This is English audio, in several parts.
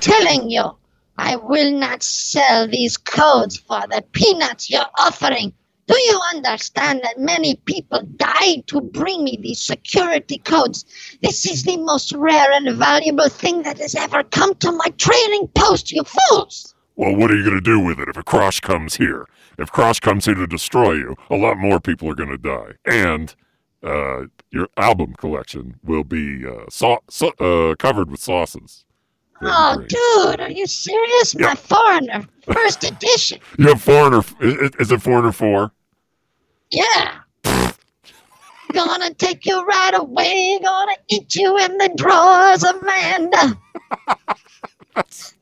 telling you, I will not sell these codes for the peanuts you're offering. Do you understand that many people died to bring me these security codes? This is the most rare and valuable thing that has ever come to my trading post, you fools! Well, what are you going to do with it if a cross comes here? If Cross comes here to destroy you, a lot more people are going to die. And uh, your album collection will be uh, so- so- uh, covered with sauces. Oh, dude, are you serious? My foreigner, first edition. You have Foreigner. Is, is it Foreigner 4? Yeah. Gonna take you right away. Gonna eat you in the drawers, Amanda.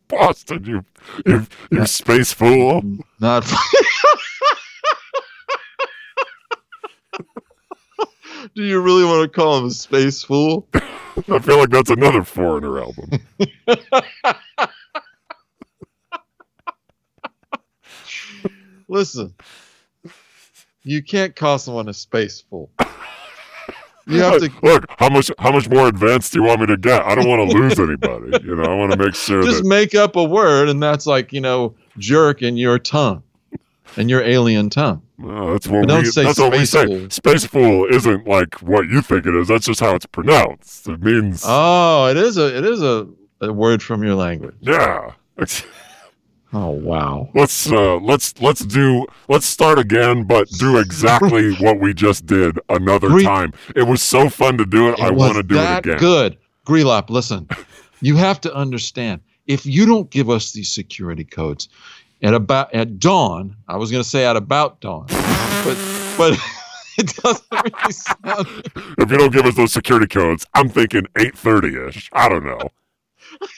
Boston, you, you, you space fool. Not. Do you really want to call him a space fool? I feel like that's another Foreigner album. Listen, you can't call someone a space fool. You have to look how much how much more advanced do you want me to get? I don't want to lose anybody. You know, I want to make sure just that make up a word, and that's like you know, jerk in your tongue, in your alien tongue. Well, that's what we say that's what we space say. fool. Space fool isn't like what you think it is. That's just how it's pronounced. It means Oh, it is a it is a, a word from your language. yeah. Oh wow. Let's uh let's let's do let's start again, but do exactly what we just did another Re- time. It was so fun to do it. I want to do that it again. Good, Grelop. Listen, you have to understand. If you don't give us these security codes at about at dawn, I was going to say at about dawn, but but it doesn't really sound. If you don't give us those security codes, I'm thinking 8:30 ish. I don't know.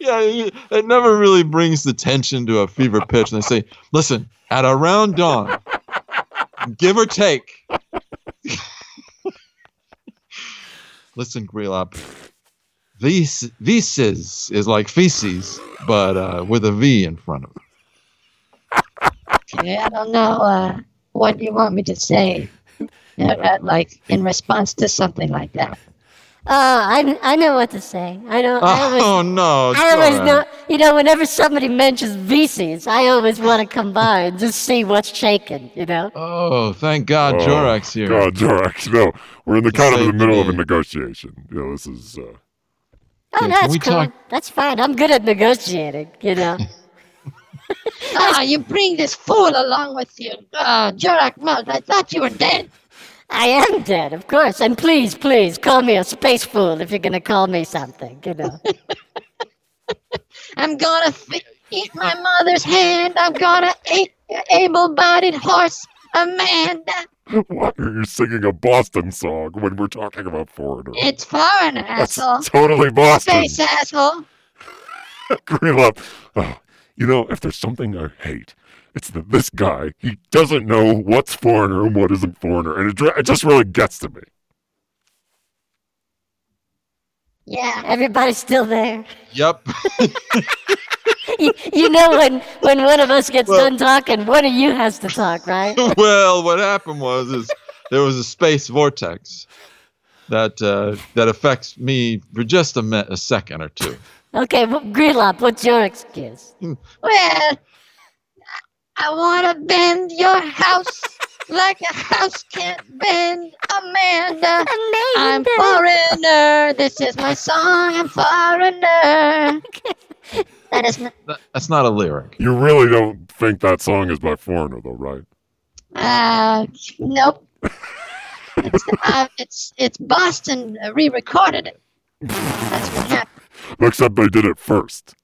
Yeah, it never really brings the tension to a fever pitch. And they say, listen, at around dawn, give or take. listen, Grelop. Vis- Vises is like feces, but uh, with a V in front of it. Yeah, I don't know uh, what you want me to say. Uh, like in response to something like that. Oh, I, I know what to say. I know. I always, Oh, no. I always Joran. know. You know, whenever somebody mentions VCs, I always want to come by and just see what's shaking. You know. Oh, thank God Oh, Jorax here. God, Jorax. No, we're in the kind of the the middle of a negotiation. You know, this is. Uh, Oh, Yeah, can that's we cool. talk- That's fine. I'm good at negotiating. You know. Ah, you bring this fool along with you. Uh, Jurak Mult, I thought you were dead. I am dead, of course. And please, please, call me a space fool if you're gonna call me something. You know. I'm gonna fi- eat my mother's hand. I'm gonna eat your able-bodied horse, Amanda. Why are you singing a Boston song when we're talking about foreigners? It's foreigner, That's asshole. totally Boston. Space asshole. Green up. Oh, you know, if there's something I hate, it's that this guy, he doesn't know what's foreigner and what isn't foreigner. And it, it just really gets to me. Yeah. Everybody's still there. Yep. You, you know when when one of us gets Well- done talking, one of you has to talk, right? well, what happened was is there was a space vortex that uh, that affects me for just a, me- a second or two. Okay, well, Greenlop, what's your excuse? Well, I want to bend your house like a house can't bend Amanda. I'm foreigner. This is my song. I'm foreigner. That is not, That, that's not a lyric. You really don't think that song is by foreigner, though, right? uh, nope. It's, uh, it's it's Boston uh, re-recorded it. That's what happened. Except they did it first.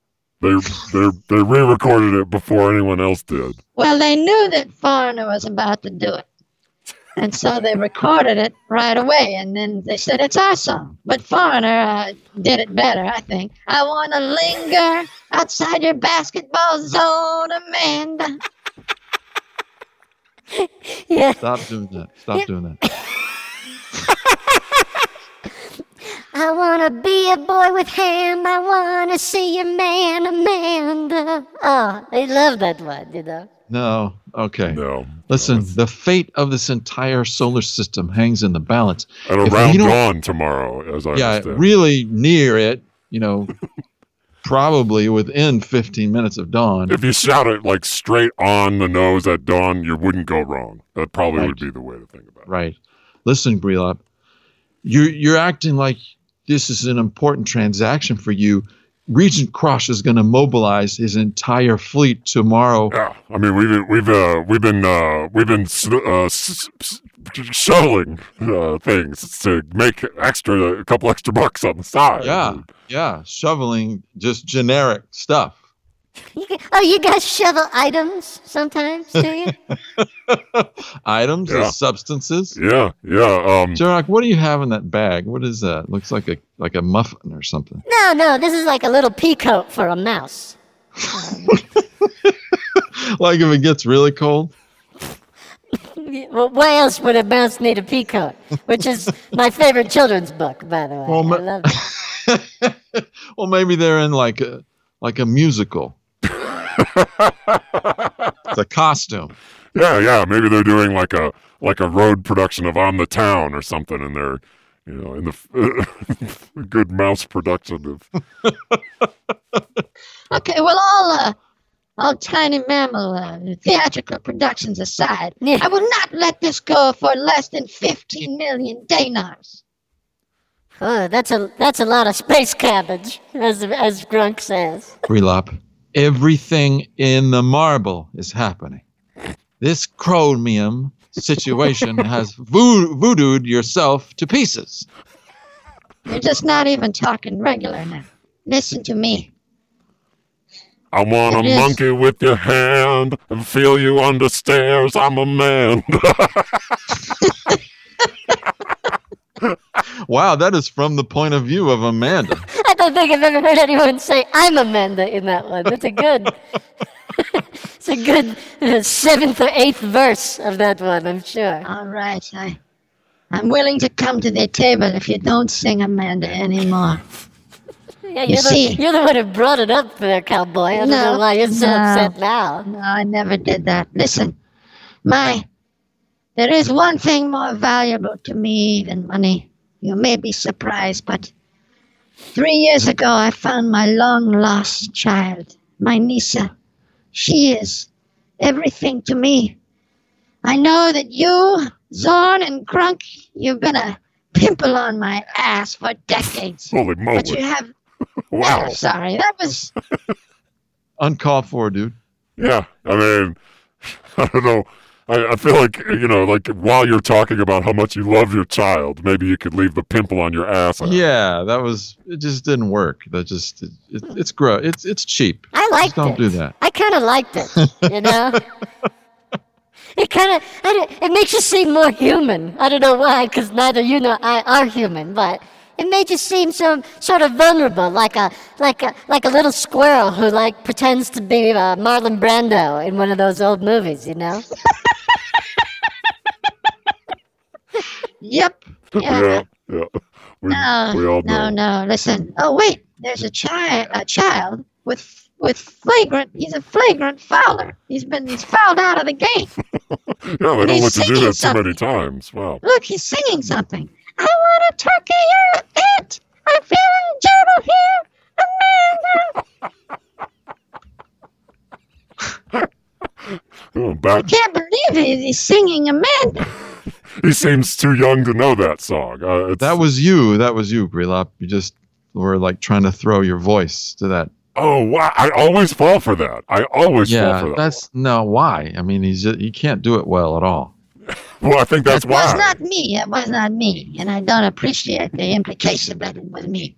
They they they re-recorded it before anyone else did. Well, they knew that Foreigner was about to do it. And so they recorded it right away. And then they said, it's our song. But Foreigner uh, did it better, I think. I want to linger outside your basketball zone, Amanda. Yeah. Stop doing that. Stop doing that. I wanna be a boy with ham. I wanna see a man, Amanda. Oh, I love that one. You know. No. Okay. No. Listen, the fate of this entire solar system hangs in the balance. And around dawn tomorrow, as I yeah, understand. really near it. you know, probably within 15 minutes of dawn. If you shout it like straight on the nose at dawn, you wouldn't go wrong. That probably Right. would be the way to think about it. Right. Listen, Brelop, you're you're acting like this is an important transaction for you. Regent Crush is going to mobilize his entire fleet tomorrow. Yeah, I mean we've we've uh, we've been uh, we've been s- uh, s- s- shuttling uh, things to make extra a couple extra bucks on the side. Yeah, yeah, shoveling just generic stuff. You g- oh, you guys shovel items sometimes, do you? Items, Yeah. and substances. yeah, yeah. Um, Jarok, what do you have in that bag? What is that? Looks like a like a muffin or something. no, no, this is like a little pea coat for a mouse. like if it gets really cold. Well, why else would a mouse need a pea coat? Which is my favorite children's book, by the way. Well, ma- I love it. well, maybe they're in like a like a musical. It's a costume. yeah, yeah. Maybe they're doing like a like a road production of On the Town or something, and they're you know in the f- good mouse production of Okay, well, all uh, all tiny mammal uh, theatrical productions aside, Yeah. I will not let this go for less than 15 million dinars. Oh, that's a that's a lot of space cabbage, as as Grunk says. Brelop, everything in the marble is happening. This chromium situation has vo- voodooed yourself to pieces. You're just not even talking regular now. Listen to me. I want a It is. monkey with your hand and feel you under stairs. I'm a man. Wow, that is from the point of view of Amanda. I don't think I've ever heard anyone say "I'm Amanda" in that one. That's a good. it's a good uh, seventh or eighth verse of that one, I'm sure. All right, I, I'm willing to come to the table if you don't sing Amanda anymore. Yeah, You you're, the, see- you're the one who brought it up there, cowboy. I don't No, know why you're so no. upset now. No, I never did that. Listen, my, there is one thing more valuable to me than money. You may be surprised, but three years ago I found my long lost child, my Nisa. She is everything to me. I know that you, Zorn, and Grunk, you've been a pimple on my ass for decades. Holy moly. But you moly! have. Wow. Sorry, that was. Uncalled for, dude. Yeah, I mean, I don't know. I, I feel like you know, like while you're talking about how much you love your child, maybe you could leave the pimple on your ass. out. Yeah, that was it. Just didn't work. That just it, it, it's gross. It's it's cheap. I like. don't it. do that. I kind of liked it, you know? it kind of, it makes you seem more human. I don't know why, because neither you nor I are human, but it may just seem so sort of vulnerable, like a like a like a little squirrel who like pretends to be uh, Marlon Brando in one of those old movies, you know? Yep. Yeah. yeah, yeah. We, No, we all no, know. no. Listen. Oh, wait. There's a child, a child with with flagrant. He's a flagrant fouler. He's been he's fouled out of the game. Yeah, they don't he's let you do singing that too many times. Wow. Look, he's singing something. I want a turkey. You're it. I'm feeling gentle here, Amanda. Oh, I can't believe it. He's singing Amanda. He seems too young to know that song. Uh, That was you. That was you, Brelop. You just were like trying to throw your voice to that. Oh, wow. I always fall for that. I always fall for that. that's no why. I mean, he's just, he can't do it well at all. Well, I think that's why It was not me. It was not me, and I don't appreciate the implication that it was me.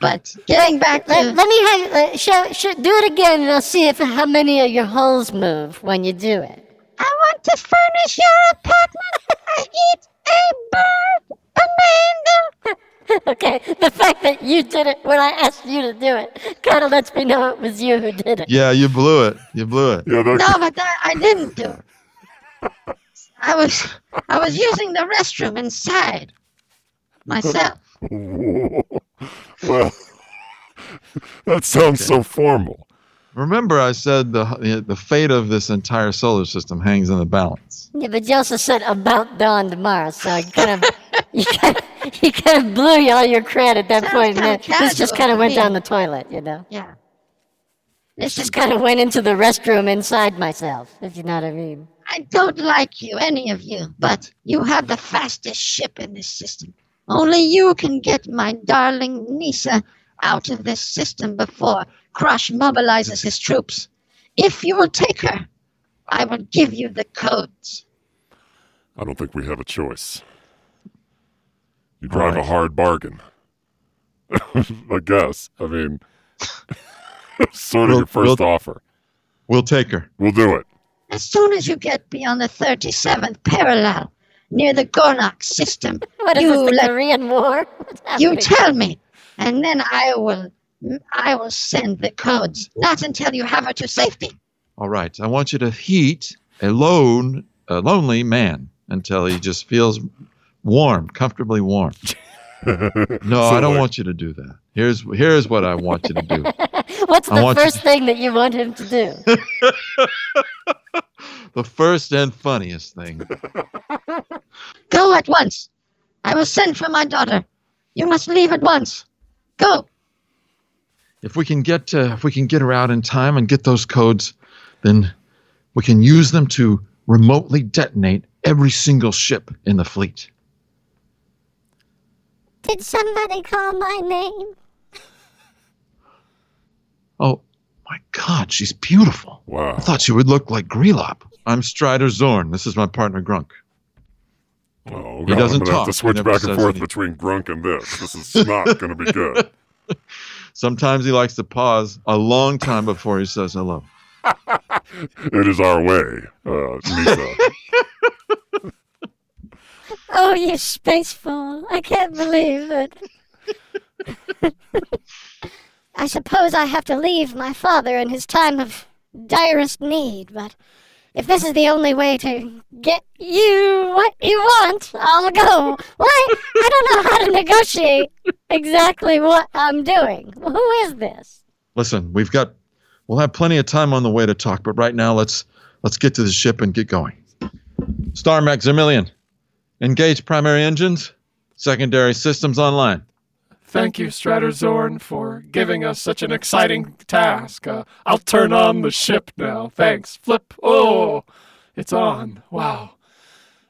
But getting back Let, to let me have, uh, show, show, do it again and I'll see if how many of your holes move when you do it. I want to furnish your apartment. I eat a bird, Amanda. Okay, the fact that you did it when I asked you to do it kind of lets me know it was you who did it. Yeah, you blew it. You blew it. Yeah, No, but I, I didn't do it. I was I was using the restroom inside myself. well, that sounds so formal. Remember, I said the the fate of this entire solar system hangs in the balance. Yeah, but you also said about dawn tomorrow, so you kind of, you kind of, he kind of blew you all your cred at that Sounds point. kinda And then this just kind of went me. down the toilet, you know. Yeah. This Just kind of went into the restroom inside myself, if you know what I mean. I don't like you, any of you, but you have the fastest ship in this system. Only you can get my darling Nisa out of this system before Crush mobilizes his troops. If you will take her, I will give you the codes. I don't think we have a choice. You drive a hard bargain. I guess. I mean, sort of We'll- your 1st we'll- offer. We'll take her. We'll do it. As soon as you get beyond the 37th parallel, near the Gornak system, What is you this, the let Korean War? You tell me, and then I will I will send the codes. Not until you have her to safety. All right. I want you to heat a lone, a lonely man until he just feels warm, comfortably warm. No, I don't like- want you to do that. Here's here's what I want you to do. What's I the want you first thing that you want him to do? The first and funniest thing. Go at once. I will send for my daughter. You must leave at once. Go. If we can get uh, if we can get her out in time and get those codes, then we can use them to remotely detonate every single ship in the fleet. Did somebody call my name? Oh my God, she's beautiful. Wow. I thought she would look like Grelop. I'm Strider Zorn. This is my partner Grunk. Oh, He doesn't I'm gonna have to switch back and forth anything. between Grunk and this. This is not going to be good. Sometimes he likes to pause a long time before he says hello. It is our way, uh, Nisa. Oh, you spaceful. I can't believe it. I suppose I have to leave my father in his time of direst need, but if this is the only way to get you what you want, I'll go. Why? I don't know how to negotiate exactly what I'm doing. Who is this? Listen, we've got we'll have plenty of time on the way to talk, but right now let's let's get to the ship and get going. Star Maximilian, engage primary engines, secondary systems online. Thank you, Strider Zorn, for giving us such an exciting task. Uh, I'll turn on the ship now. Thanks. Flip. Oh, it's on. Wow.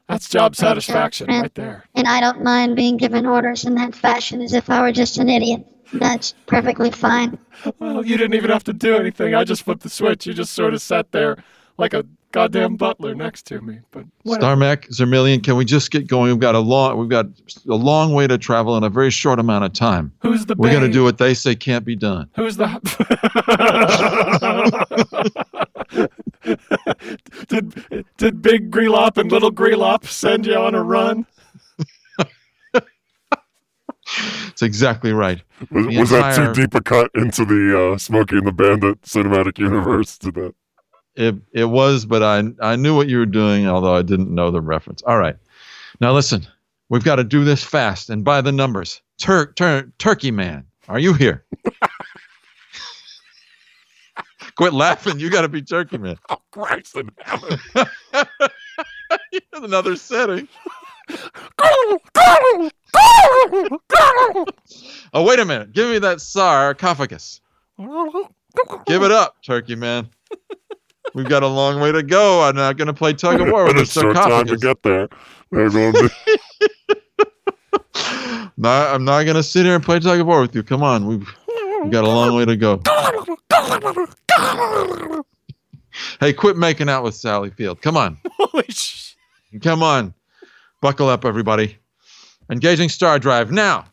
That's job satisfaction right there. And I don't mind being given orders in that fashion as if I were just an idiot. That's perfectly fine. Well, you didn't even have to do anything. I just flipped the switch. You just sort of sat there like a goddamn butler next to me. But whatever. Star Mac Zermillion, can we just get going? We've got a long we've got a long way to travel in a very short amount of time. Who's the We're gonna do what they say can't be done. Who's the? did did Big Grelop and Little Grelop send you on a run? It's exactly right. Was, The was that too deep a cut into the uh, Smokey and the Bandit cinematic universe? Did that? It it was, but I I knew what you were doing, although I didn't know the reference. All right, now listen, we've got to do this fast and by the numbers. Tur- tur- Turkey Man, are you here? Quit laughing. You got to be Turkey Man. Oh, Christ in heaven. Another setting. Oh wait a minute. Give me that sarcophagus. Give it up, Turkey Man. We've got a long way to go. I'm not going to play tug of war with Been a a short time to sarcophagus. get there. They're going to No, I'm not going to sit here and play tug of war with you. Come on, we've, we've got a long way to go. Hey, quit making out with Sally Field. Come on, Holy sh! come on, buckle up, everybody. Engaging star drive now.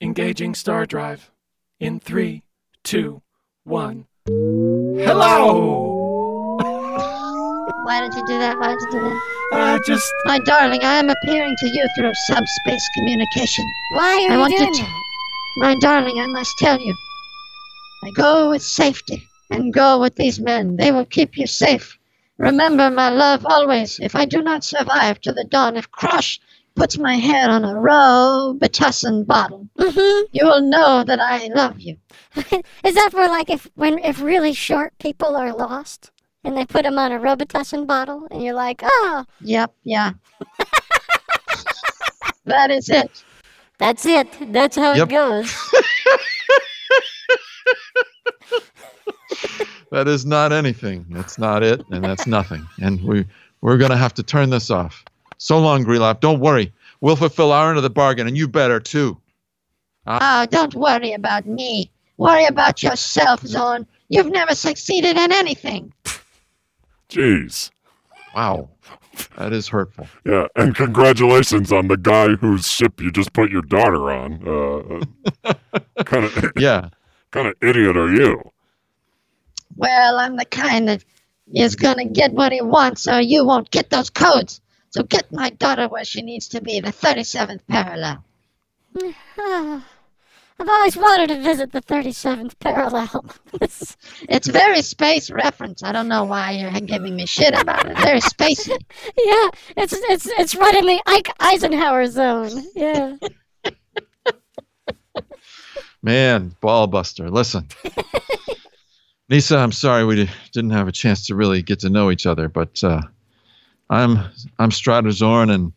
Engaging star drive. In three, two, one. Hello. Why did you do that? Why did you do that? I just My darling, I am appearing to you through subspace communication. Why are I you want doing to- that? My darling, I must tell you. I go with safety and go with these men. They will keep you safe. Remember, my love, always, if I do not survive to the dawn of Crush puts my head on a Robitussin bottle, Mm-hmm. you will know that I love you. Is that for like if when if really short people are lost and they put them on a Robitussin bottle and you're like, oh, Yep, yeah. That is it. That's it. That's how Yep. it goes. That is not anything. That's not it, and that's nothing. And we we're gonna have to turn this off. So long, Grelop. Don't worry. We'll fulfill our end of the bargain, and you better too. Oh, don't worry about me. Worry about yourself, Zorn. You've never succeeded in anything. Jeez. Wow, that is hurtful. Yeah, and congratulations on the guy whose ship you just put your daughter on. Uh, uh kind of, Yeah. kind of idiot are you? Well, I'm the kind that is gonna get what he wants, or you won't get those codes. So get my daughter where she needs to be, the 37th parallel. Ah, I've always wanted to visit the 37th parallel. It's- It's very space reference. I don't know why you're giving me shit about it. Very spacey. yeah, it's it's it's right in the Ike Eisenhower zone. Yeah. Man, ball buster. Listen. Lisa, I'm sorry we didn't have a chance to really get to know each other, but uh, I'm I'm Strider Zorn, and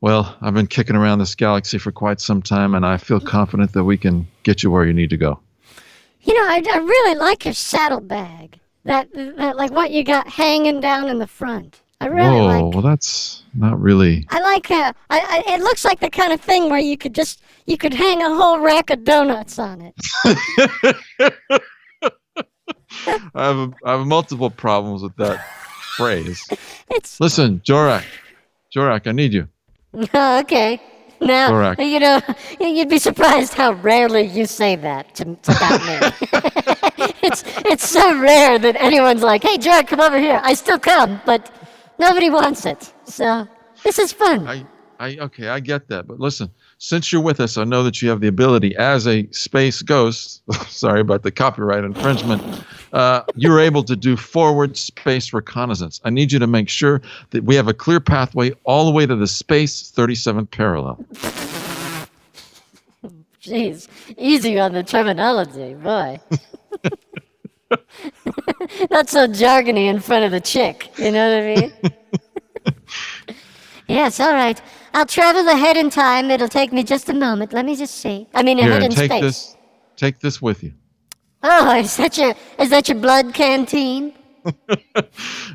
well, I've been kicking around this galaxy for quite some time, and I feel confident that we can get you where you need to go. You know, I, I really like your saddlebag. That, that like what you got hanging down in the front. I really Whoa, like. well, that's not really. I like. Uh, I, I, it looks like the kind of thing where you could just you could hang a whole rack of donuts on it. I have a, I have multiple problems with that phrase. It's Listen, Jorak, Jorak, I need you. oh, okay. Now Correct. you know you'd be surprised how rarely you say that to, to about me. it's it's so rare that anyone's like, "Hey, Jared, come over here." I still come, but nobody wants it. So this is fun. I, I, okay, I get that, but listen, since you're with us, I know that you have the ability as a space ghost. sorry about the copyright infringement. Uh, you're able to do forward space reconnaissance. I need you to make sure that we have a clear pathway all the way to the space 37th parallel. Jeez, easy on the terminology, boy. Not so jargony in front of the chick, you know what I mean? Yes, all right. I'll travel ahead in time. It'll take me just a moment. Let me just see. I mean, Here, ahead in take space. this. Take this with you. Oh, is that your is that your blood canteen?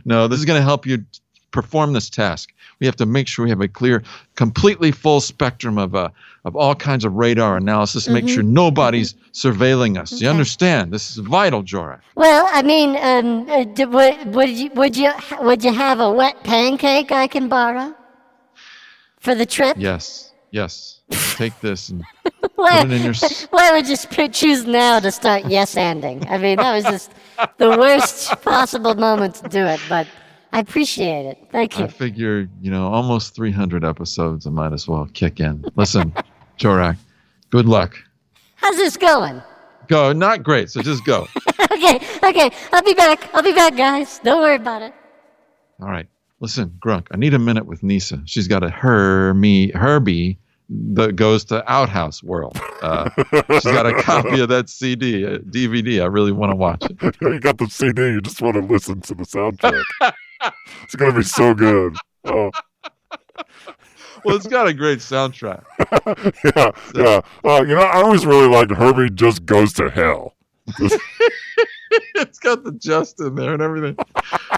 No, this is going to help you perform this task. We have to make sure we have a clear, completely full spectrum of uh, of all kinds of radar analysis. Make sure nobody's surveilling us. You Mm-hmm. Understand? This is vital, Jorah. Well, I mean, um, uh, d- would, would you would you would you have a wet pancake I can borrow for the trip? Yes, yes. Take this and Why, Put it in your why would you sp- choose now to start yes ending? I mean, that was just the worst possible moment to do it, but I appreciate it. Thank you. I figure, you know, almost 300 episodes. I might as well kick in. Listen, Jorak, good luck. How's this going? Go. Not great. So just go. okay, okay, I'll be back. I'll be back, guys. Don't worry about it. All right. Listen, Grunk, I need a minute with Nisa. She's got a her me Herbie that goes to Outhouse World. Uh, she's got a copy of that CD, uh, DVD. I really want to watch it. you got the CD. You just want to listen to the soundtrack. it's gonna be so good. Oh, Well, it's got a great soundtrack. yeah, yeah. Uh, you know, I always really liked Herbie just goes to hell. it's got the just in there and everything.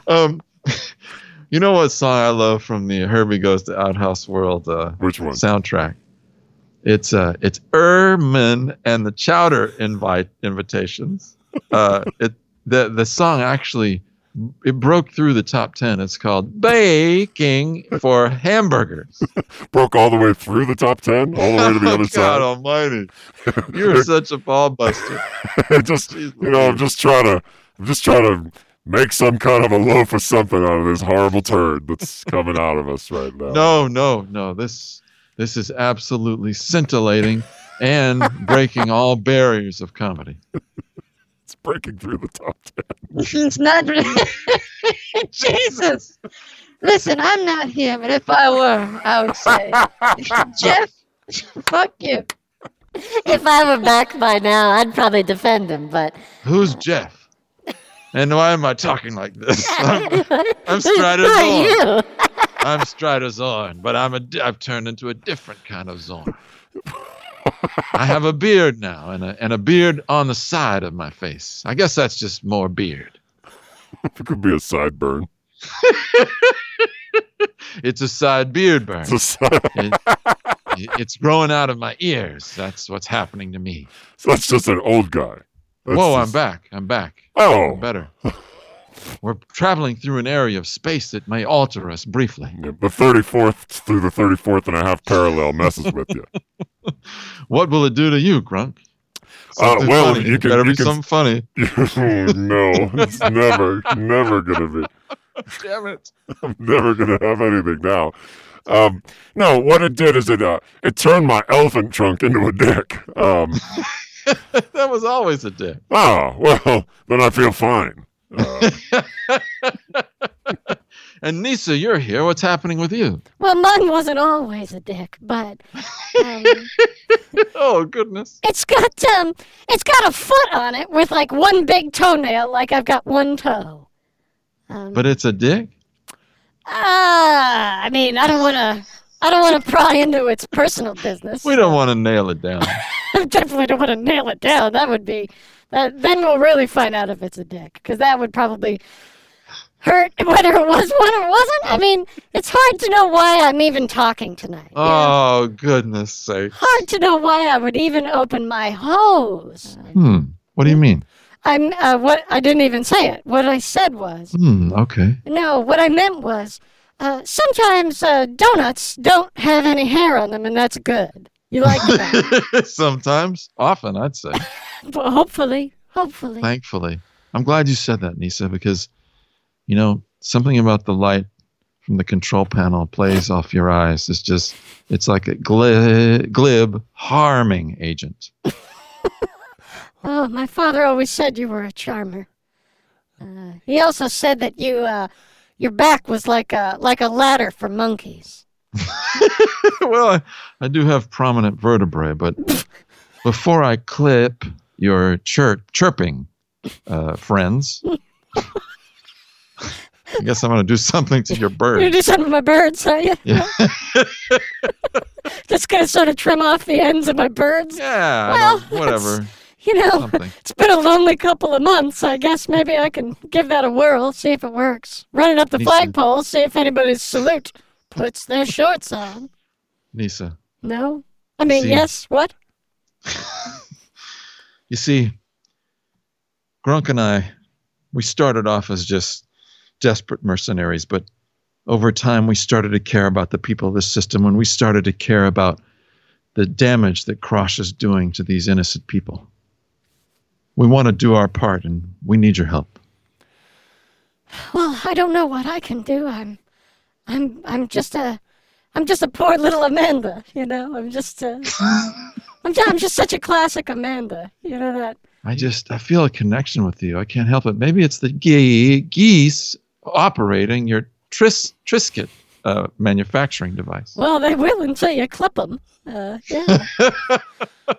Um, you know what song I love from the Herbie Goes to Outhouse World uh, Which one? soundtrack? It's uh, it's Erman and the Chowder invite invitations. Uh, it the the song actually it broke through the top ten. It's called "Baking for Hamburgers." Broke all the way through the top ten, all the way to the oh, other God side. Almighty! You're such a ball buster. just you know, I'm just trying to, I'm just trying to make some kind of a loaf of something out of this horrible turd that's coming out of us right now. No, no, no. This this is absolutely scintillating and breaking all barriers of comedy. it's breaking through the top ten. It's not really. Jesus. Listen, I'm not here, but if I were, I would say, Jeff, fuck you. If I were back by now, I'd probably defend him, but Who's Jeff? And why am I talking like this? I'm, I'm who Strider are Zorn. you? I'm Strider Zorn, but I'm a di- I've turned into a different kind of Zorn. I have a beard now, and a and a beard on the side of my face. I guess that's just more beard. It could be a sideburn. It's a side beard burn. It's a side. It- it's growing out of my ears. That's what's happening to me. So that's just an old guy. That's Whoa, I'm back. I'm back. Oh, I'm better. We're traveling through an area of space that may alter us briefly. yeah, the 34th through the 34th and a half parallel messes with you. What will it do to you, Grunk? Something Uh, well, funny. you can- better you be can- something funny. oh, no, it's never, never gonna be. Damn it! I'm never gonna have anything now. Um, no, what it did is it uh, it turned my elephant trunk into a dick. Um, that was always a dick. oh well, then I feel fine. Uh, And Nisa, you're here. What's happening with you? Well, mine wasn't always a dick, but um, Oh goodness! it's got um, it's got a foot on it with like one big toenail, like I've got one toe. Um, But it's a dick. ah, I mean, I don't want to, I don't want to pry into its personal business. We don't want to nail it down. I definitely don't want to nail it down. That would be, that, then we'll really find out if it's a dick, because that would probably hurt whether it was one or wasn't. I mean, it's hard to know why I'm even talking tonight. you know? Oh goodness sake! Hard to know why I would even open my hose. Hmm. What do you mean? I'm uh, what I didn't even say it. What I said was Hmm. Okay. no. What I meant was uh, sometimes uh, donuts don't have any hair on them, and that's good. You like that? Sometimes, often, I'd say. well, hopefully, hopefully. Thankfully, I'm glad you said that, Nisa, because you know something about the light from the control panel plays off your eyes. It's just, it's like a glib, glib harming agent. Oh, my father always said you were a charmer. Uh, he also said that you, uh, your back was like a like a ladder for monkeys. well, I, I do have prominent vertebrae, but before I clip your chirp, chirping, uh, friends, I guess I'm going to do something to your birds. You bird. do something to my birds, are you? Yeah. Just gonna sort of trim off the ends of my birds. Yeah, Well, whatever. You know, Something. it's been a lonely couple of months. I guess maybe I can give that a whirl, see if it works. Running up the flagpole, see if anybody's salute puts their shorts on. Nisa, No? I mean, See. yes, what? you see, Grunk and I, we started off as just desperate mercenaries, but over time we started to care about the people of the system when we started to care about the damage that Krosh is doing to these innocent people. We want to do our part and we need your help. Well, I don't know what I can do. I'm, I'm, I'm just a, I'm just a poor little Amanda. You know, I'm just a, I'm, just, I'm just such a classic Amanda. You know that. I just I feel a connection with you. I can't help it. Maybe it's the ge- geese operating your tris Triscuit uh, manufacturing device. Well, they will until you clip them. Uh, yeah.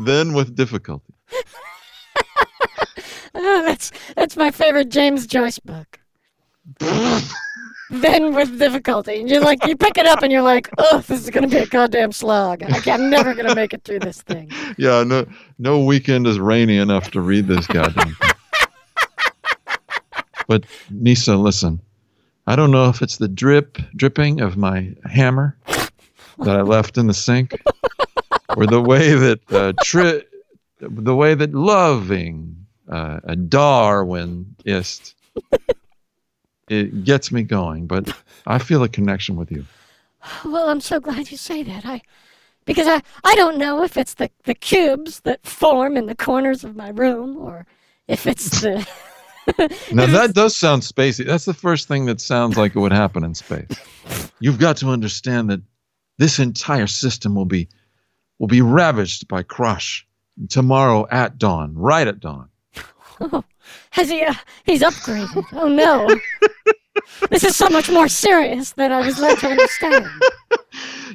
then with difficulty. Oh, that's that's my favorite James Joyce book. Then with difficulty, and you're like, you pick it up and you're like, oh, this is gonna be a goddamn slog. I'm never gonna make it through this thing. Yeah, no no weekend is rainy enough to read this goddamn thing. But Nisa, listen. I don't know if it's the drip dripping of my hammer that I left in the sink or the way that uh, tri- the way that loving uh, a Darwin ist it gets me going, but I feel a connection with you. Well, I'm so glad you say that. I because I I don't know if it's the the cubes that form in the corners of my room or if it's the Now that does sound spacey. That's the first thing that sounds like it would happen in space. You've got to understand that this entire system will be will be ravaged by Crush tomorrow at dawn, right at dawn. has he uh, he's upgraded. Oh no. This is so much more serious than I was led to understand.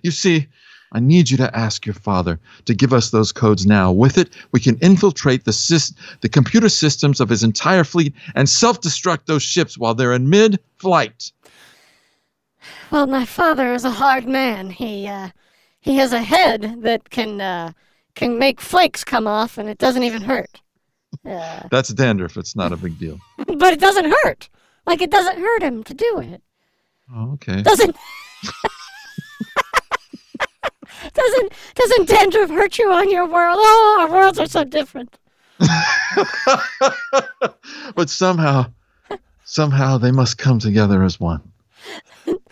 You see, I need you to ask your father to give us those codes now. With it, we can infiltrate the sys- the computer systems of his entire fleet and self-destruct those ships while they're in mid-flight. Well, my father is a hard man. He uh, he has a head that can uh, can make flakes come off, and it doesn't even hurt. That's dandruff. It's not a big deal. but it doesn't hurt. Like it doesn't hurt him to do it. Oh, okay. Doesn't. doesn't doesn't dandruff hurt you on your world? Oh, our worlds are so different. but somehow, somehow they must come together as one.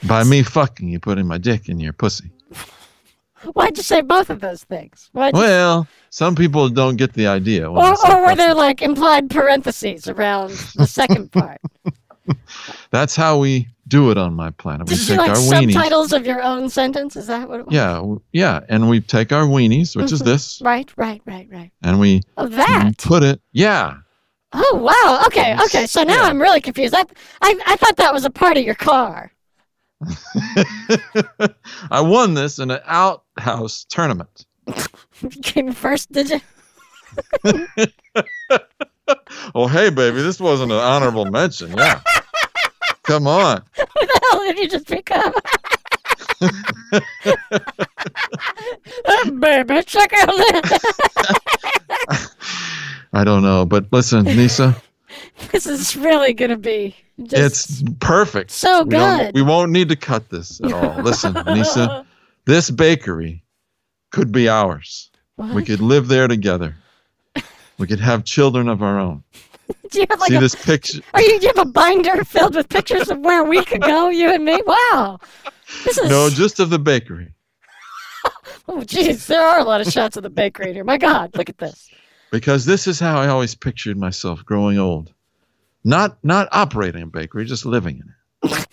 By me fucking you, putting my dick in your pussy. Why'd you say both of those things? Why'd you, Well, some people don't get the idea. or, or were there like implied parentheses around the second part? That's how we do it on my planet. We Did you take like our weenies. subtitles of your own sentence? Is that what it was? Yeah, yeah, and we take our weenies, which is mm-hmm. this, Right, right, right, right. and we Oh, that. put it. Yeah, Oh, wow. Okay, okay. So now Yeah. I'm really confused. I, I, I thought that was a part of your car. I won this in an outhouse tournament. You came first, did you? Oh, hey, baby, this wasn't an honorable mention. Yeah, come on. Who the hell did you just pick up? baby, check out that. I don't know, but listen, Nisa, This is really going to be just it's perfect. so We, good. we won't need to cut this at all. Listen, Nisa, this bakery could be ours. We could live there together. We could have children of our own. Do you have like See a, this picture? are you, do you have a binder filled with pictures of where we could go, you and me? Wow. This is, No, just of the bakery. oh, jeez, there are a lot of shots of the bakery here. My God, look at this. because this is how I always pictured myself growing old. Not not operating a bakery, just living in it.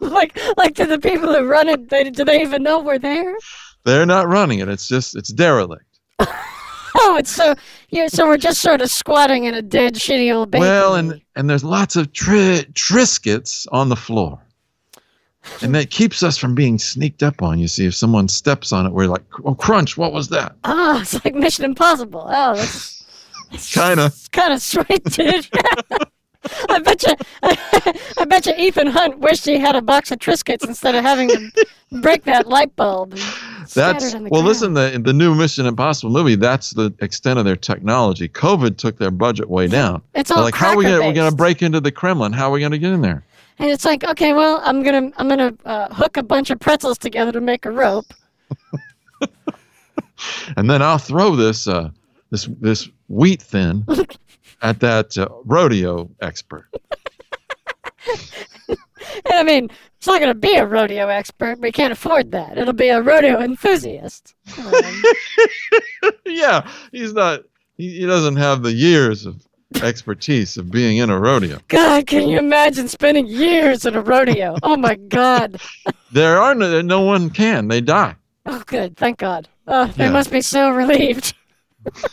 like, like to the people who run it, they, do they even know we're there? They're not running it. It's just it's derelict. Oh, it's so yeah. So we're just sort of squatting in a dead, shitty old bakery. Well, and and there's lots of tri- triscuits on the floor. And that keeps us from being sneaked up on. You see, if someone steps on it, we're like, "Oh, crunch! What was that?" oh, it's like Mission Impossible. Oh, that's Kinda. kind of sweet, dude. I bet you, I bet you, Ethan Hunt wished he had a box of Triscuits instead of having to break that light bulb. That's well. ground. Listen, the the new Mission Impossible movie. That's the extent of their technology. COVID took their budget way down. It's They're all like, how are we gonna we're gonna break into the Kremlin? How are we gonna get in there? And it's like, okay, well, I'm gonna, I'm gonna uh, hook a bunch of pretzels together to make a rope. and then I'll throw this uh, this this wheat thin at that uh, rodeo expert. And I mean, it's not gonna be a rodeo expert. We can't afford that. It'll be a rodeo enthusiast. Um, yeah, he's not. He, he doesn't have the years of expertise of being in a rodeo. God, can you imagine spending years in a rodeo? Oh my God. There are no, no one can. They die. Oh, good. Thank God. Oh, they Yeah. must be so relieved.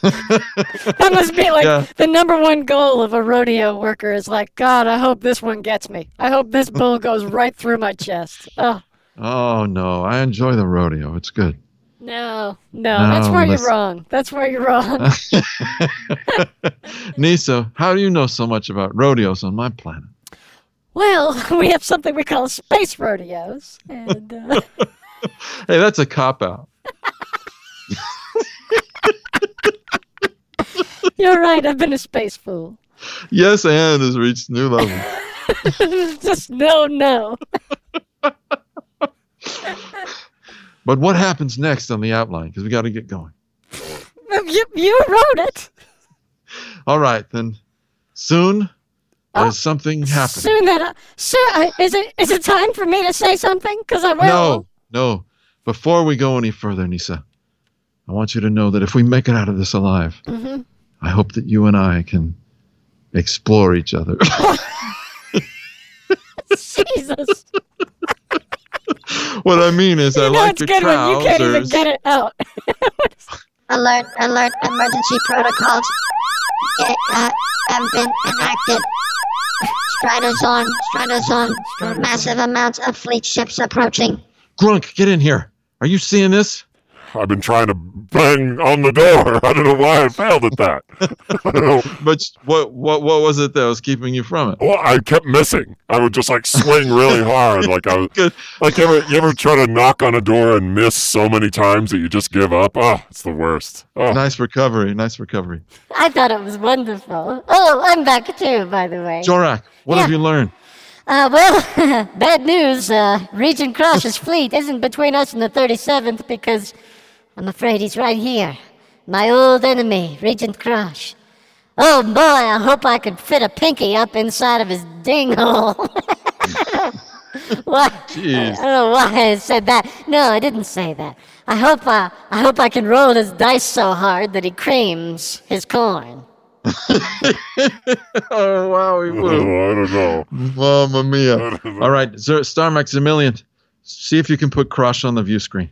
That must be like Yeah. the number one goal of a rodeo worker is like, God, I hope this one gets me. I hope this bull goes right through my chest. Oh, Oh no, I enjoy the rodeo. It's good. no, no, that's No, where you're wrong. That's where you're wrong. Nisa, how do you know so much about rodeos on my planet? well, we have something we call space rodeos. And, uh, Hey, that's a cop out. You're right. I've been a space fool. Yes, and has reached new level. Just no, no. But what happens next on the outline? Because we got to get going. You, you wrote it. All right, then. Soon, Oh, there's something happening. Soon that, I, soon, I, is it is it time for me to say something? Because I will. No, no. Before we go any further, Nisa, I want you to know that if we make it out of this alive, Mhm. I hope that you and I can explore each other. Jesus. what I mean is, I you know like your good when you can't even get it out. Alert, alert, emergency protocols eh, uh, have been enacted. Strider Zorn, Strider Zorn. Massive amounts of fleet ships approaching. Grunk, get in here. Are you seeing this? I've been trying to bang on the door. I don't know why I failed at that. I don't know. But what what what was it that was keeping you from it? Well, I kept missing. I would just like swing really hard, like I was Good. like ever you ever try to knock on a door and miss so many times that you just give up. Oh, it's the worst. Oh, Nice recovery. Nice recovery. I thought it was wonderful. Oh, I'm back too, by the way. Jorak, what have you learned? Uh, well, bad news. Uh, Regent Cross's fleet isn't between us and the 37th because I'm afraid he's right here. My old enemy, Regent Crush. Oh boy, I hope I could fit a pinky up inside of his ding hole. why? Jeez. I don't know why I said that. No, I didn't say that. I hope uh, I hope I can roll his dice so hard that he creams his corn. oh wow, he oh, I don't know. Mamma mia. All right, Sir, Star Maximilian, see if you can put Crush on the view screen.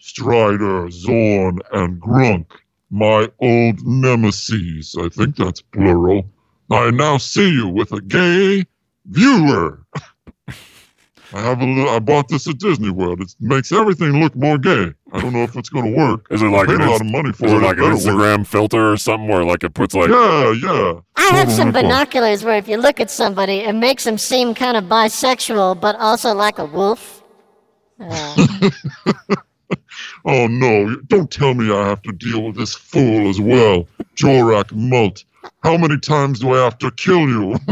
Strider, Zorn, and Grunk, my old nemesis. I think that's plural. I now see you with a gay viewer. I have a li- I bought this at Disney World. It makes everything look more gay. I don't know if it's going to work. Is it like paid an a lot of money for is it. it It like an better work. Instagram filter or something where like it puts like Yeah, yeah. I have some binoculars where if you look at somebody, it makes them seem kind of bisexual, but also like a wolf. Uh, Oh no! Don't tell me I have to deal with this fool as well, Jorak Mult. How many times do I have to kill you?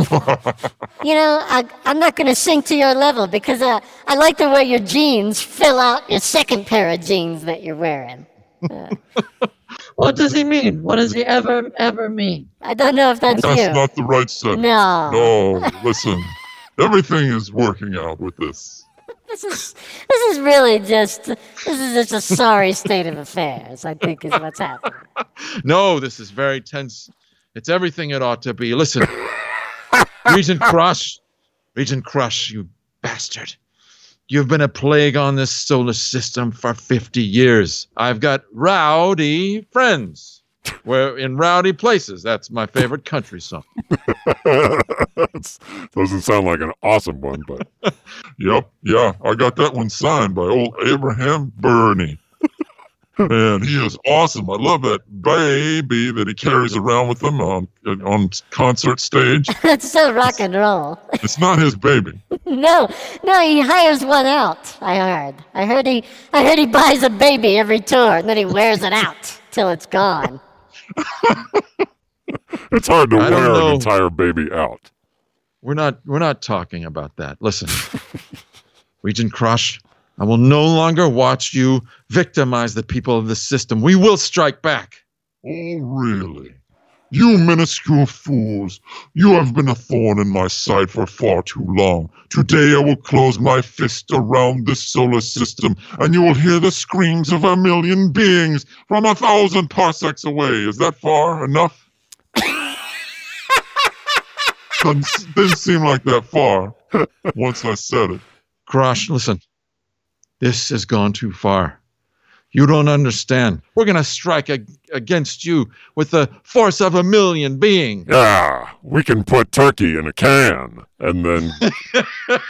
you know, I, I'm not going to sink to your level because uh, I like the way your jeans fill out your second pair of jeans that you're wearing. What does he mean? What does he ever, ever mean? I don't know if that's, That's you. not the right sentence. no. No, listen. Everything is working out with this. This is this is really just this is just a sorry state of affairs. I think is what's happening. No, this is very tense. It's everything it ought to be. Listen, Regent Crush, Regent Crush, you bastard. You've been a plague on this solar system for 50 years. I've got rowdy friends. We're in rowdy places. That's my favorite country song. It doesn't sound like an awesome one, but Yep, yeah, I got that one signed by old Abraham Burney. Man, he is awesome. I love that baby that he carries around with him on on concert stage. That's so rock and roll. It's not his baby. No, no, he hires one out. I heard. I heard he. I heard he buys a baby every tour and then he wears it out till it's gone. it's hard to I wear an entire baby out. We're not we're not talking about that. Listen. Regent Crush, I will no longer watch you victimize the people of the system. We will strike back. Oh, really? You minuscule fools, you have been a thorn in my side for far too long. Today I will close my fist around this solar system, and you will hear the screams of a million beings from a thousand parsecs away. Is that far enough? Doesn't, didn't seem like that far once I said it. Crash, listen. This has gone too far. You don't understand. We're going to strike ag- against you with the force of a million beings. Yeah, we can put turkey in a can, and then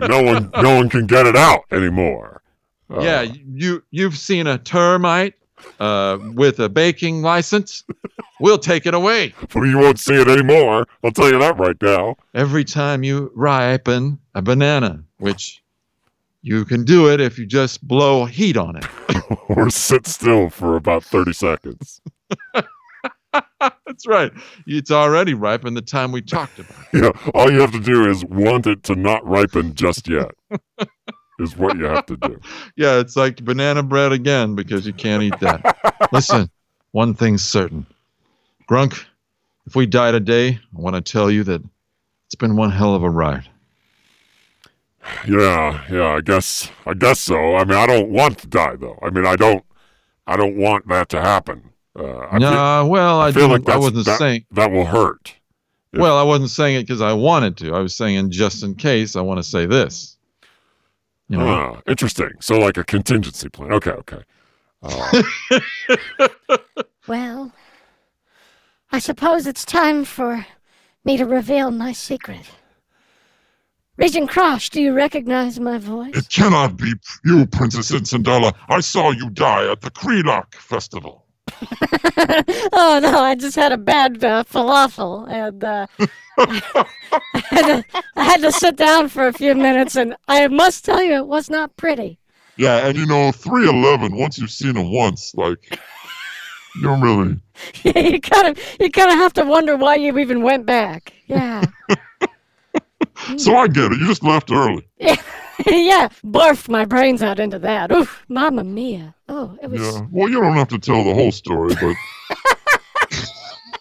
no one no one can get it out anymore. Uh, yeah, you you've seen a termite uh, with a baking license. We'll take it away. well, you won't see it anymore. I'll tell you that right now. every time you ripen a banana, which you can do it if you just blow heat on it. or sit still for about thirty seconds. That's right. It's already ripe in the time we talked about. It. Yeah, all you have to do is want it to not ripen just yet. is what you have to do. Yeah, it's like banana bread again because you can't eat that. Listen, one thing's certain. Grunk, if we die today, I want to tell you that it's been one hell of a ride. Yeah, yeah, I guess I guess so. I mean, I don't want to die though. I mean, I don't I don't want that to happen. Uh, I feel, Nah, well, I, I feel didn't, like I wasn't that, saying. that will hurt. Yeah. Well, I wasn't saying it because I wanted to. I was saying, just in case, I want to say this. You know, Ah, interesting. So like a contingency plan. Okay, okay. Uh, Well, I suppose it's time for me to reveal my secret. Regent Crosh, do you recognize my voice? It cannot be you, Princess Incendella. I saw you die at the Kreelok Festival. oh no, I just had a bad uh, falafel, and uh, I, had to, I had to sit down for a few minutes, and I must tell you, it was not pretty. Yeah, and you know, 311, once you've seen him once, like, you don't really. you kind of, you kind of have to wonder why you even went back. Yeah, So I get it. You just left early. yeah, barfed my brains out into that. Oof, mamma mia. Oh, it was. Yeah. Well, you don't have to tell the whole story, but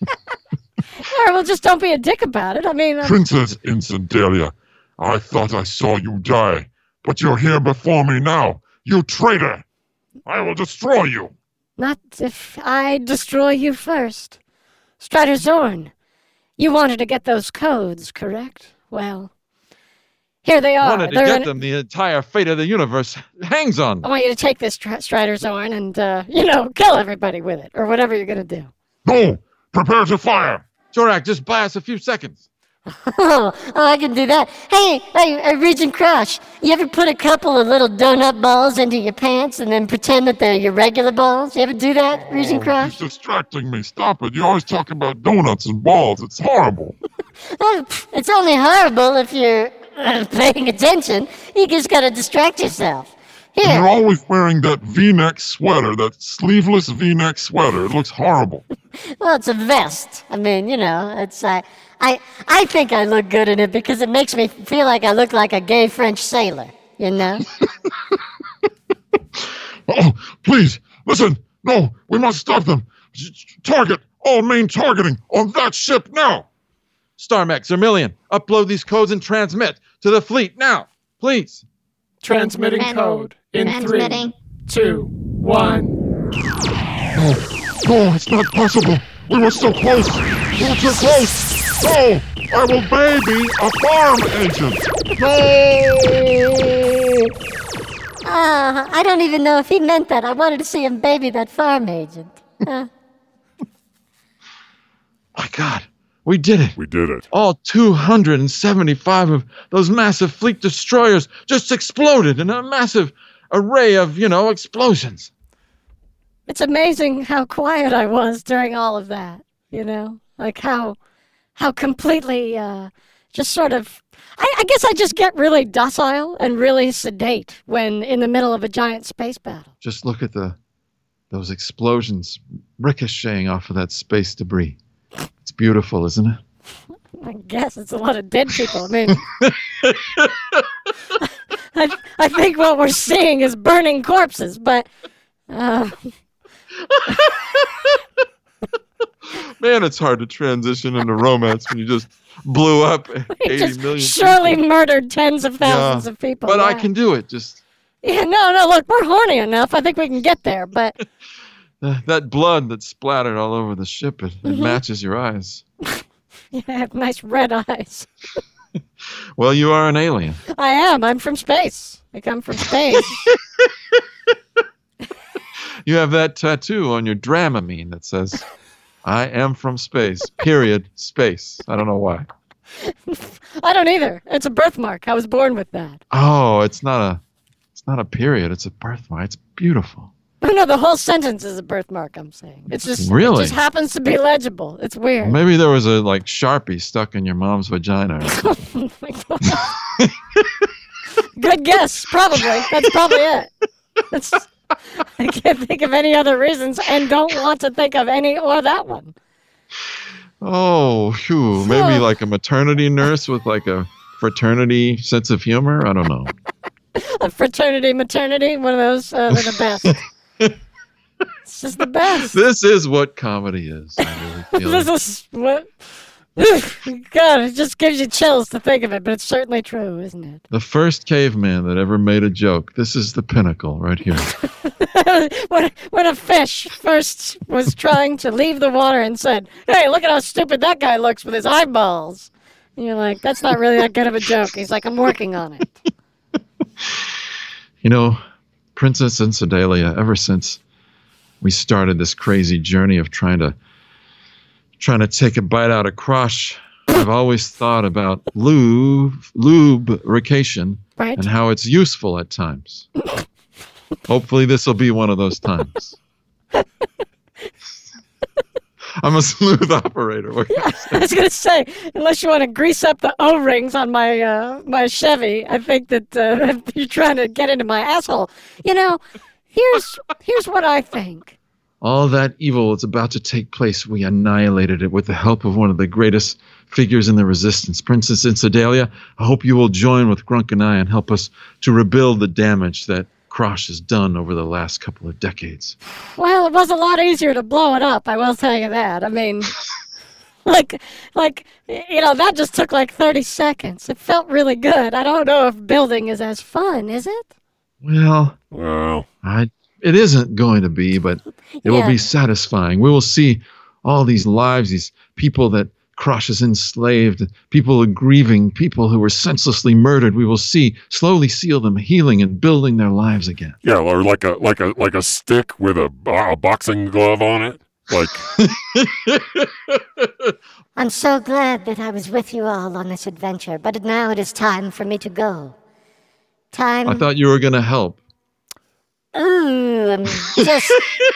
All right, well, just don't be a dick about it. I mean, uh, Princess Incendelia, I thought I saw you die, but you're here before me now. You traitor! I will destroy you. not if I destroy you first. Strider Zorn, you wanted to get those codes, correct? Well, here they are. Wanted to They're get in- them. The entire fate of the universe hangs on I want you to take this Str- Strider Zorn and, uh, you know, kill everybody with it, or whatever you're going to do. No! Prepare to fire! Jorak, just buy us a few seconds. Oh, I can do that. Hey, hey, hey, Regent Crush, you ever put a couple of little donut balls into your pants and then pretend that they're your regular balls? You ever do that, Regent Oh, Crush? He's distracting me. Stop it. You always talk about donuts and balls. It's horrible. Oh, it's only horrible if you're uh, paying attention. You just gotta distract yourself. And you're always wearing that v-neck sweater, that sleeveless v-neck sweater. It looks horrible. well, it's a vest. I mean, you know, it's uh, I I think I look good in it because it makes me feel like I look like a gay French sailor. You know? Oh, please, listen. No, we must stop them. Target, all main targeting on that ship now. Starmax, Vermilion, upload these codes and transmit to the fleet now, please. Transmitting Tran- code in Transmitting. three, two, one. No, no, it's not possible. We were so close. We were too close. No, I will baby a farm agent. No. Ah, I don't even know if he meant that. I wanted to see him baby that farm agent. Uh, My God, we did it. We did it. All 275 of those massive fleet destroyers just exploded in a massive array of, you know, explosions. It's amazing how quiet I was during all of that. You know, like how how completely uh, just sort of. I, I guess I just get really docile and really sedate when in the middle of a giant space battle. Just look at the those explosions ricocheting off of that space debris. It's beautiful, isn't it? I guess it's a lot of dead people. I mean, I, I think what we're seeing is burning corpses, but uh, Man, it's hard to transition into romance when you just blew up 80 just million. surely people. murdered tens of thousands of people. But I can do it. Just Yeah, no, no. Look, we're horny enough. I think we can get there. But that blood that splattered all over the ship, it, Mm-hmm. it matches your eyes. you have nice red eyes. Well, you are an alien. I am. I'm from space. I come from space. You have that tattoo on your Dramamine that says, I am from space, period, space. I don't know why. I don't either. It's a birthmark. I was born with that. Oh, it's not a it's not a period, it's a birthmark. It's beautiful. Oh, no, the whole sentence is a birthmark. I'm saying it's just Really? It just happens to be legible. It's weird. Maybe there was a like Sharpie stuck in your mom's vagina. something. Oh Good guess. Probably. That's probably it. That's, I can't think of any other reasons, and don't want to think of any or that one. oh, phew. Maybe like a maternity nurse with like a fraternity sense of humor. I don't know. A fraternity, maternity, one of those. Uh, they're the best. it's just the best. This is what comedy is. I really feel This is what. God, it just gives you chills to think of it, but it's certainly true, isn't it? The first caveman that ever made a joke. This is the pinnacle right here. when, when a fish first was trying to leave the water and said, Hey, look at how stupid that guy looks with his eyeballs. And you're like, That's not really that good of a joke. He's like, I'm working on it. You know, Princess and Sedalia, ever since we started this crazy journey of trying to trying to take a bite out of Crush, I've always thought about lube, lubrication Right. and how it's useful at times. Hopefully, this will be one of those times. I'm a smooth operator. Can I? Was gonna say, unless you want to grease up the O-rings on my uh, my Chevy, I think that uh, you're trying to get into my asshole. You know, here's here's what I think. All that evil that's about to take place, we annihilated it with the help of one of the greatest figures in the resistance, Princess Insidalia. I hope you will join with Grunk and I and help us to rebuild the damage that Krosh has done over the last couple of decades. Well, it was a lot easier to blow it up. I will tell you that. I mean, like like you know that just took like 30 seconds. It felt really good. I don't know if building is as fun, is it? Well, Well, I, it isn't going to be, but it will be satisfying. We will see all these lives, these people that Krosh has enslaved, people grieving, people who were senselessly murdered. We will see slowly seal them healing and building their lives again. yeah, or like a like a like a stick with a, a boxing glove on it. Like I'm so glad that I was with you all on this adventure, but now it is time for me to go. Time. I thought you were going to help. Ooh, just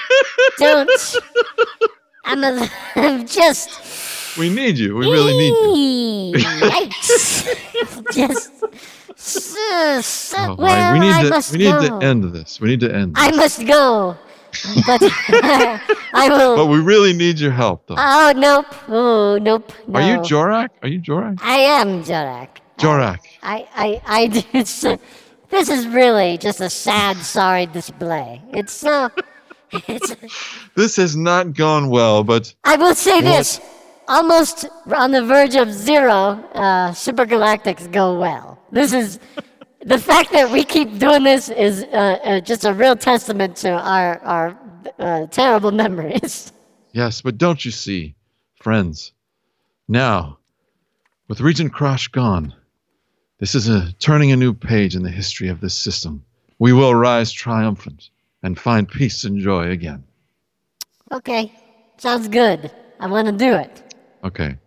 don't. I'm a, I'm just. We need you. We really need you. Yikes! just. So, so, Oh, well, we need I to we need go. to end this. We need to end. This. I must go, but I will. but we really need your help, though. oh nope! Oh nope! No. Are you Jorak? Are you Jorak? I am Jorak. Jorak. I, I, I, uh, this is really just a sad, sorry display. It's so, it's, This has not gone well, but I will say this, almost on the verge of zero, uh, Super Galactics go well. This is, the fact that we keep doing this is uh, uh, just a real testament to our, our uh, terrible memories. Yes, but don't you see, friends? Now, with Regent Crash gone, this is a turning a new page in the history of this system. We will rise triumphant and find peace and joy again. Okay, sounds good. I want to do it. Okay.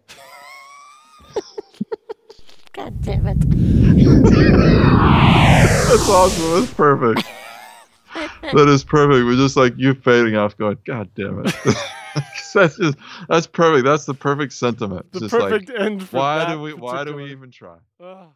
God damn it. That's awesome. That's perfect. that is perfect. We're just like you fading off, going, God damn it. that's just that's perfect. That's the perfect sentiment. The Just like, perfect end for why that do we why do we even try? Ugh.